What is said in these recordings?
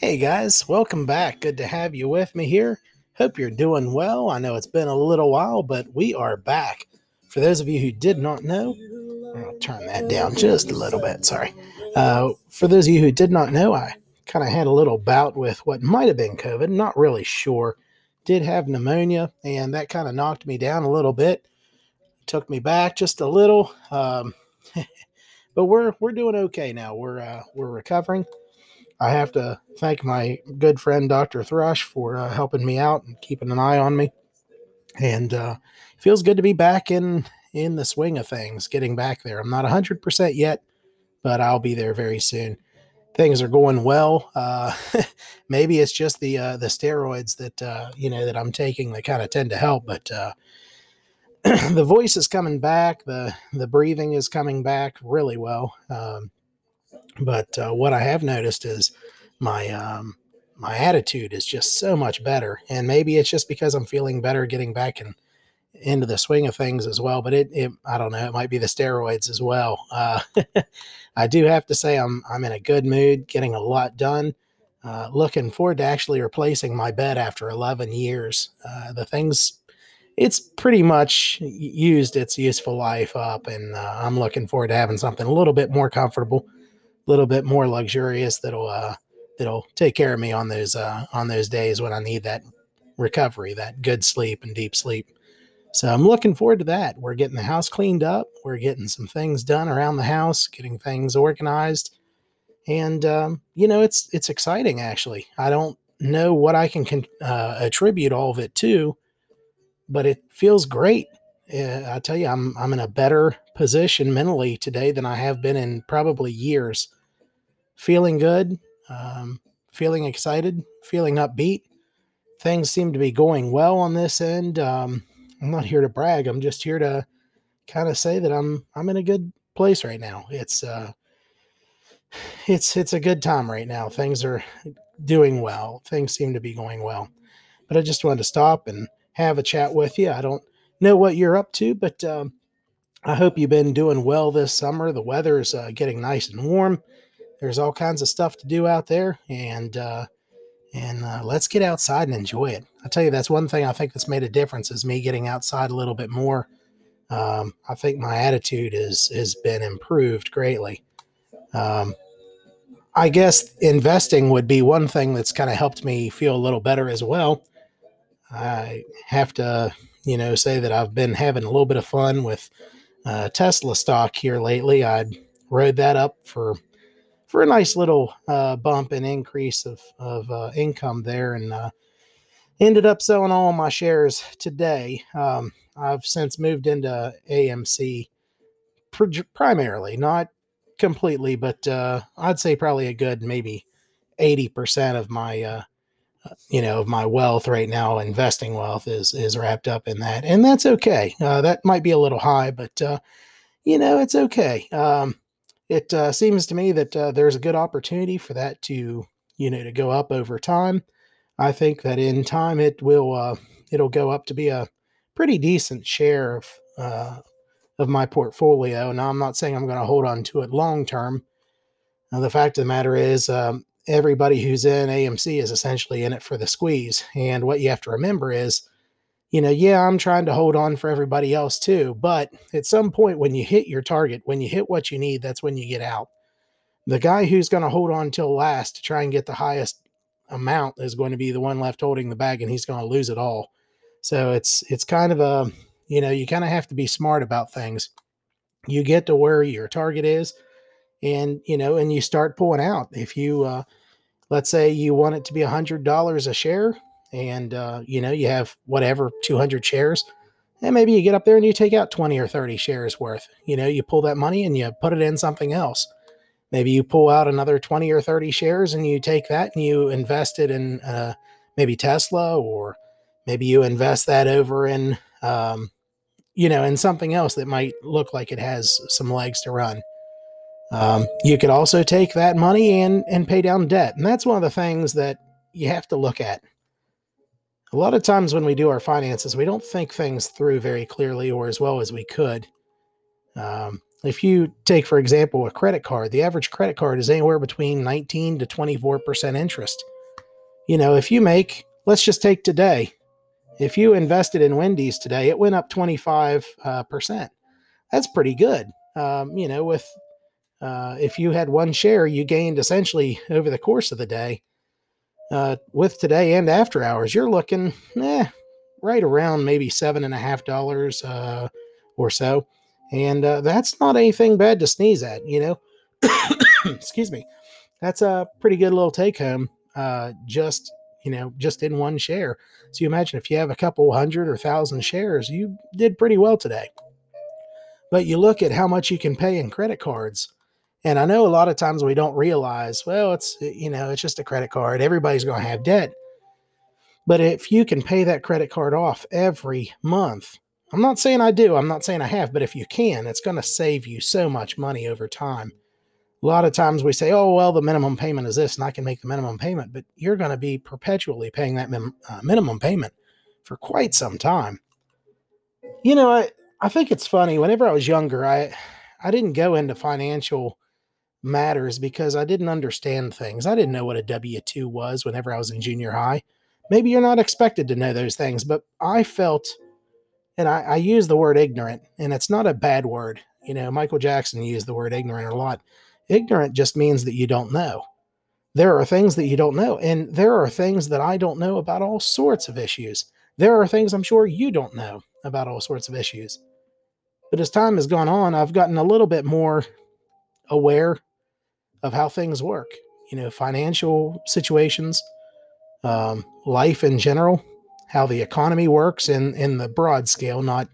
Hey guys, welcome back. Good to have you with me here. Hope you're doing well. I know it's been a little while, but we are back. For those of you who did not know, I'll turn that down just a little bit. Sorry. Uh, for those of you who did not know, I kind of had a little bout with what might have been COVID. Not really sure. Did have pneumonia, and that kind of knocked me down a little bit. Took me back just a little. Um, but we're we're doing okay now. We're uh, we're recovering. I have to thank my good friend Dr. Thrush for uh, helping me out and keeping an eye on me. And uh, feels good to be back in in the swing of things, getting back there. I'm not 100% yet, but I'll be there very soon. Things are going well. Uh, maybe it's just the uh, the steroids that uh, you know that I'm taking that kind of tend to help, but uh, the voice is coming back. the The breathing is coming back really well. Um, but uh, what I have noticed is my um, my attitude is just so much better, and maybe it's just because I'm feeling better, getting back in, into the swing of things as well. But it, it I don't know, it might be the steroids as well. Uh, I do have to say I'm I'm in a good mood, getting a lot done. Uh, looking forward to actually replacing my bed after 11 years. Uh, the things it's pretty much used its useful life up, and uh, I'm looking forward to having something a little bit more comfortable little bit more luxurious that'll uh, that'll take care of me on those uh, on those days when I need that recovery, that good sleep and deep sleep. So I'm looking forward to that. We're getting the house cleaned up. We're getting some things done around the house, getting things organized, and um, you know it's it's exciting actually. I don't know what I can con- uh, attribute all of it to, but it feels great. Uh, I tell you, I'm I'm in a better position mentally today than I have been in probably years. Feeling good, um, feeling excited, feeling upbeat. Things seem to be going well on this end. Um, I'm not here to brag. I'm just here to kind of say that I'm I'm in a good place right now. It's uh, it's it's a good time right now. Things are doing well. Things seem to be going well. But I just wanted to stop and have a chat with you. I don't know what you're up to, but um, I hope you've been doing well this summer. The weather is uh, getting nice and warm. There's all kinds of stuff to do out there, and uh, and uh, let's get outside and enjoy it. I tell you, that's one thing I think that's made a difference is me getting outside a little bit more. Um, I think my attitude is has been improved greatly. Um, I guess investing would be one thing that's kind of helped me feel a little better as well. I have to you know, say that I've been having a little bit of fun with uh, Tesla stock here lately. I rode that up for for a nice little uh, bump and increase of of uh, income there, and uh, ended up selling all my shares today. Um, I've since moved into AMC pr- primarily, not completely, but uh, I'd say probably a good maybe eighty percent of my uh, you know, of my wealth right now, investing wealth is is wrapped up in that, and that's okay. Uh, that might be a little high, but uh, you know, it's okay. Um, it uh, seems to me that uh, there's a good opportunity for that to you know to go up over time. I think that in time it will uh, it'll go up to be a pretty decent share of uh, of my portfolio. Now, I'm not saying I'm going to hold on to it long term. the fact of the matter is, um, everybody who's in AMC is essentially in it for the squeeze. And what you have to remember is, you know, yeah, I'm trying to hold on for everybody else too. But at some point, when you hit your target, when you hit what you need, that's when you get out. The guy who's going to hold on till last to try and get the highest amount is going to be the one left holding the bag and he's going to lose it all. So it's it's kind of a, you know, you kind of have to be smart about things. You get to where your target is and you know and you start pulling out if you uh, let's say you want it to be a hundred dollars a share and uh, you know you have whatever 200 shares and maybe you get up there and you take out 20 or 30 shares worth. You know you pull that money and you put it in something else. Maybe you pull out another 20 or 30 shares and you take that and you invest it in uh, maybe tesla or maybe you invest that over in um, you know in something else that might look like it has some legs to run. Um, you could also take that money and and pay down debt, and that's one of the things that you have to look at. A lot of times when we do our finances, we don't think things through very clearly or as well as we could. Um, if you take, for example, a credit card, the average credit card is anywhere between 19 to 24% interest. You know, if you make, let's just take today, if you invested in Wendy's today, it went up 25. Uh, percent. That's pretty good. Um, you know, with uh, if you had one share, you gained essentially over the course of the day. Uh, with today and after hours, you're looking eh, right around maybe seven and a half dollars uh, or so, and uh, that's not anything bad to sneeze at. You know, excuse me, that's a pretty good little take home. Uh, just you know, just in one share. So you imagine if you have a couple hundred or thousand shares, you did pretty well today. But you look at how much you can pay in credit cards and I know a lot of times we don't realize, well, it's, you know, it's just a credit card. Everybody's going to have debt. But if you can pay that credit card off every month, I'm not saying I do, I'm not saying I have, but if you can, it's going to save you so much money over time. A lot of times we say, oh, well, the minimum payment is this and I can make the minimum payment, but you're going to be perpetually paying that uh, minimum payment for quite some time. You know, I, I think it's funny. Whenever I was younger, I, I didn't go into financial matters because I didn't understand things. I didn't know what a W 2 was whenever I was in junior high. Maybe you're not expected to know those things, but I felt, and I, I use the word ignorant, and it's not a bad word. You know, Michael Jackson used the word ignorant a lot. Ignorant just means that you don't know. There are things that you don't know, and there are things that I don't know about all sorts of issues. There are things I'm sure you don't know about all sorts of issues. But as time has gone on, I've gotten a little bit more aware of how things work. You know, financial situations, um, life in general, how the economy works in in the broad scale. Not,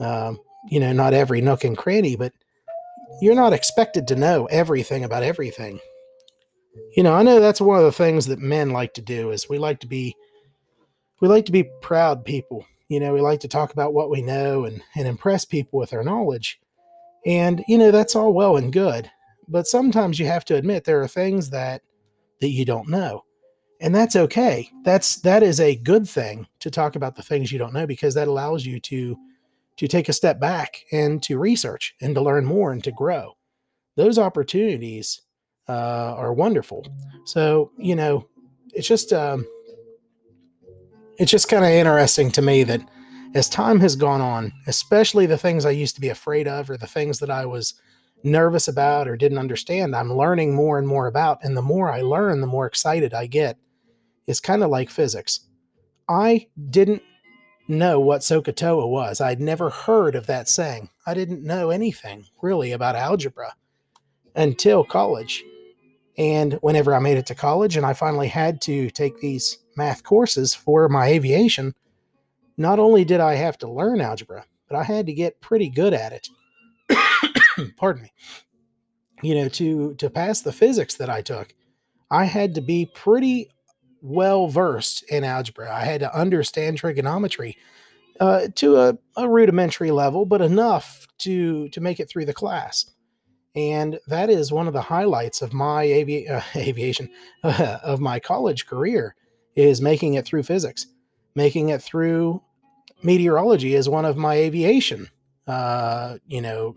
um, you know, not every nook and cranny, but you're not expected to know everything about everything. You know, I know that's one of the things that men like to do is we like to be we like to be proud people. You know, we like to talk about what we know and, and impress people with our knowledge. And, you know, that's all well and good but sometimes you have to admit there are things that that you don't know and that's okay. That's that is a good thing to talk about the things you don't know because that allows you to to take a step back and to research and to learn more and to grow. Those opportunities uh, are wonderful. So you know it's just um, it's just kind of interesting to me that as time has gone on especially the things i used to be afraid of or the things that i was nervous about or didn't understand, I'm learning more and more about. And the more I learn, the more excited I get. It's kind of like physics. I didn't know what SOHCAHTOA was. I'd never heard of that saying. I didn't know anything really about algebra until college. And whenever I made it to college and I finally had to take these math courses for my aviation, not only did I have to learn algebra, but I had to get pretty good at it. pardon me, you know, to to pass the physics that I took, I had to be pretty well versed in algebra. I had to understand trigonometry uh, to a, a, rudimentary level, but enough to to make it through the class. And that is one of the highlights of my avi- uh, aviation uh, of my college career is making it through physics, making it through meteorology is one of my aviation uh, you know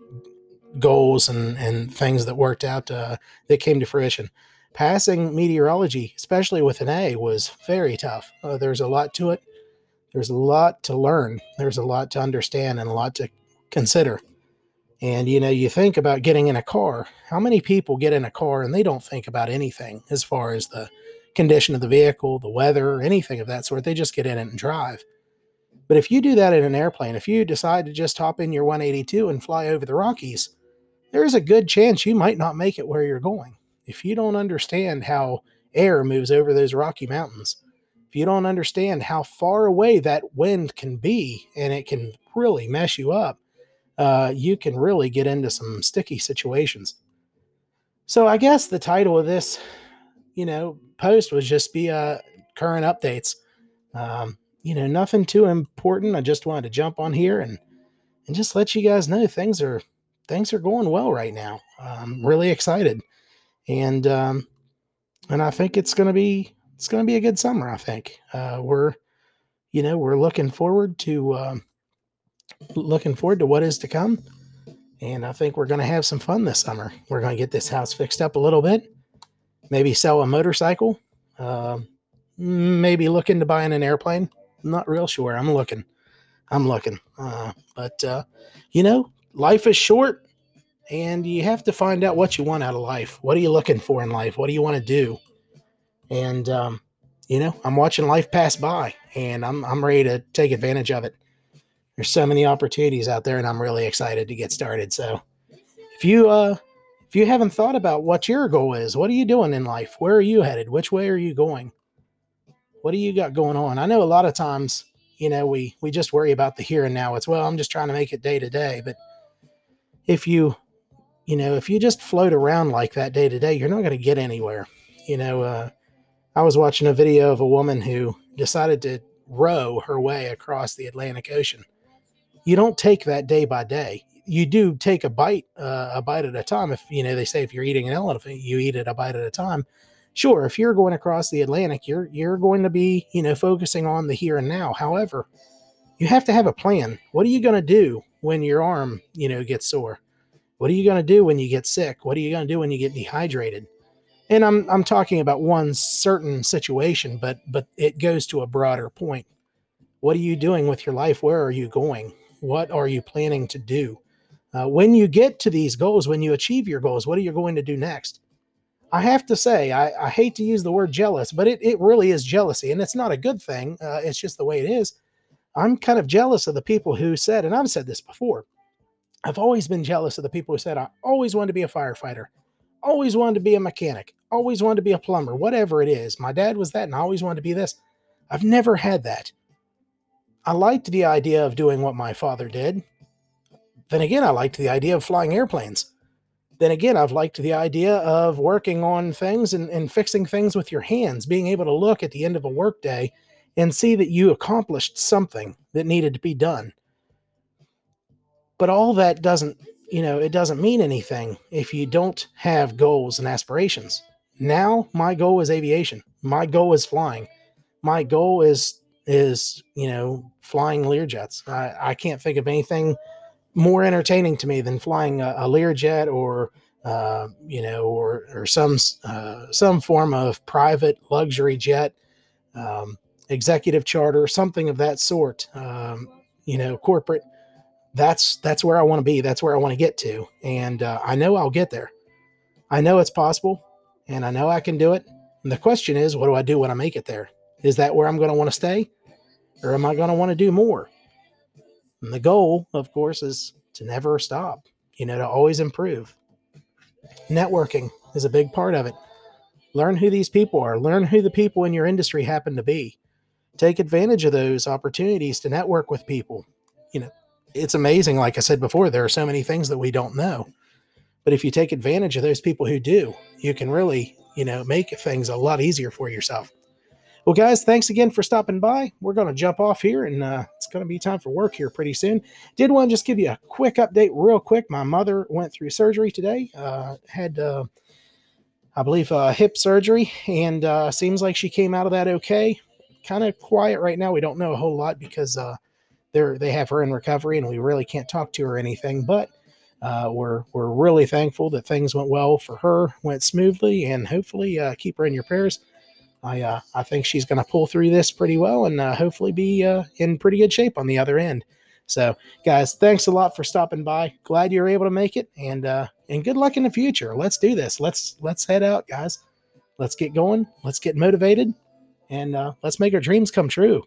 goals and, and things that worked out uh, that came to fruition. Passing meteorology, especially with an A, was very tough. Uh, there's a lot to it. There's a lot to learn. There's a lot to understand and a lot to consider. And you know, you think about getting in a car. How many people get in a car and they don't think about anything as far as the condition of the vehicle, the weather, anything of that sort? They just get in it and drive. But if you do that in an airplane, if you decide to just hop in your 182 and fly over the Rockies, there's a good chance you might not make it where you're going. If you don't understand how air moves over those Rocky Mountains, if you don't understand how far away that wind can be and it can really mess you up, uh, you can really get into some sticky situations. So I guess the title of this, you know, post was just be uh, current updates. Um, you know, nothing too important. I just wanted to jump on here and and just let you guys know things are things are going well right now. I'm really excited, and um, and I think it's gonna be it's gonna be a good summer. I think uh, we're you know we're looking forward to um, looking forward to what is to come, And I think we're going to have some fun this summer. We're going to get this house fixed up a little bit, maybe sell a motorcycle, uh, maybe look into buying an airplane. I'm not real sure. I'm looking. I'm looking. Uh, but, uh, you know, life is short and you have to find out what you want out of life. What are you looking for in life? What do you want to do? And, um, you know, I'm watching life pass by and I'm, I'm ready to take advantage of it. There's so many opportunities out there and I'm really excited to get started. So if you, uh, if you haven't thought about what your goal is, what are you doing in life? Where are you headed? Which way are you going? What do you got going on? I know a lot of times, you know, we, we just worry about the here and now. It's, well, I'm just trying to make it day to day. But if you, you know, if you just float around like that day to day, you're not going to get anywhere. You know, uh, I was watching a video of a woman who decided to row her way across the Atlantic Ocean. You don't take that day by day. You do take a bite, uh, a bite at a time. If you know, they say if you're eating an elephant, you eat it a bite at a time. Sure, if you're going across the Atlantic, you're you're going to be, you know, focusing on the here and now. However, you have to have a plan. What are you going to do when your arm, you know, gets sore? What are you going to do when you get sick? What are you going to do when you get dehydrated? and I'm I'm talking about one certain situation, but but it goes to a broader point. What are you doing with your life? Where are you going? What are you planning to do? Uh, when you get to these goals, when you achieve your goals, what are you going to do next? I have to say, I, I hate to use the word jealous, but it, it really is jealousy, and it's not a good thing. Uh, it's just the way it is. I'm kind of jealous of the people who said, and I've said this before, I've always been jealous of the people who said, I always wanted to be a firefighter always wanted to be a mechanic, always wanted to be a plumber, whatever it is. My dad was that, and I always wanted to be this. I've never had that. I liked the idea of doing what my father did. Then again, I liked the idea of flying airplanes. Then again, I've liked the idea of working on things and, and fixing things with your hands, being able to look at the end of a workday and see that you accomplished something that needed to be done. But all that doesn't you know, it doesn't mean anything if you don't have goals and aspirations. Now, my goal is aviation. My goal is flying. My goal is is you know flying Learjets. I, I can't think of anything more entertaining to me than flying a, a Learjet or uh, you know or or some uh, some form of private luxury jet, um, executive charter, something of that sort. Um, you know, corporate that's that's where I want to be. That's where I want to get to, and uh, I know I'll get there. I know it's possible, and I know I can do it. And the question is, what do I do when I make it there? Is that where I'm going to want to stay, or am I going to want to do more? And the goal, of course, is to never stop. You know, to always improve. Networking is a big part of it. Learn who these people are. Learn who the people in your industry happen to be. Take advantage of those opportunities to network with people. You know, it's amazing. Like I said before, there are so many things that we don't know. But if you take advantage of those people who do, you can really, you know, make things a lot easier for yourself. Well, guys, thanks again for stopping by. We're going to jump off here and uh, it's going to be time for work here pretty soon. Did want to just give you a quick update, real quick. My mother went through surgery today, uh, had, uh, I believe, uh, hip surgery, and uh, seems like she came out of that okay. Kind of quiet right now. We don't know a whole lot because uh, they're they have her in recovery, and we really can't talk to her or anything. But uh, we're we're really thankful that things went well for her, went smoothly, and hopefully uh, keep her in your prayers. I uh, I think she's going to pull through this pretty well, and uh, hopefully be uh, in pretty good shape on the other end. So, guys, thanks a lot for stopping by. Glad you were able to make it, and uh, and good luck in the future. Let's do this. Let's let's head out, guys. Let's get going. Let's get motivated, and uh, let's make our dreams come true.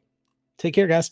Take care, guys.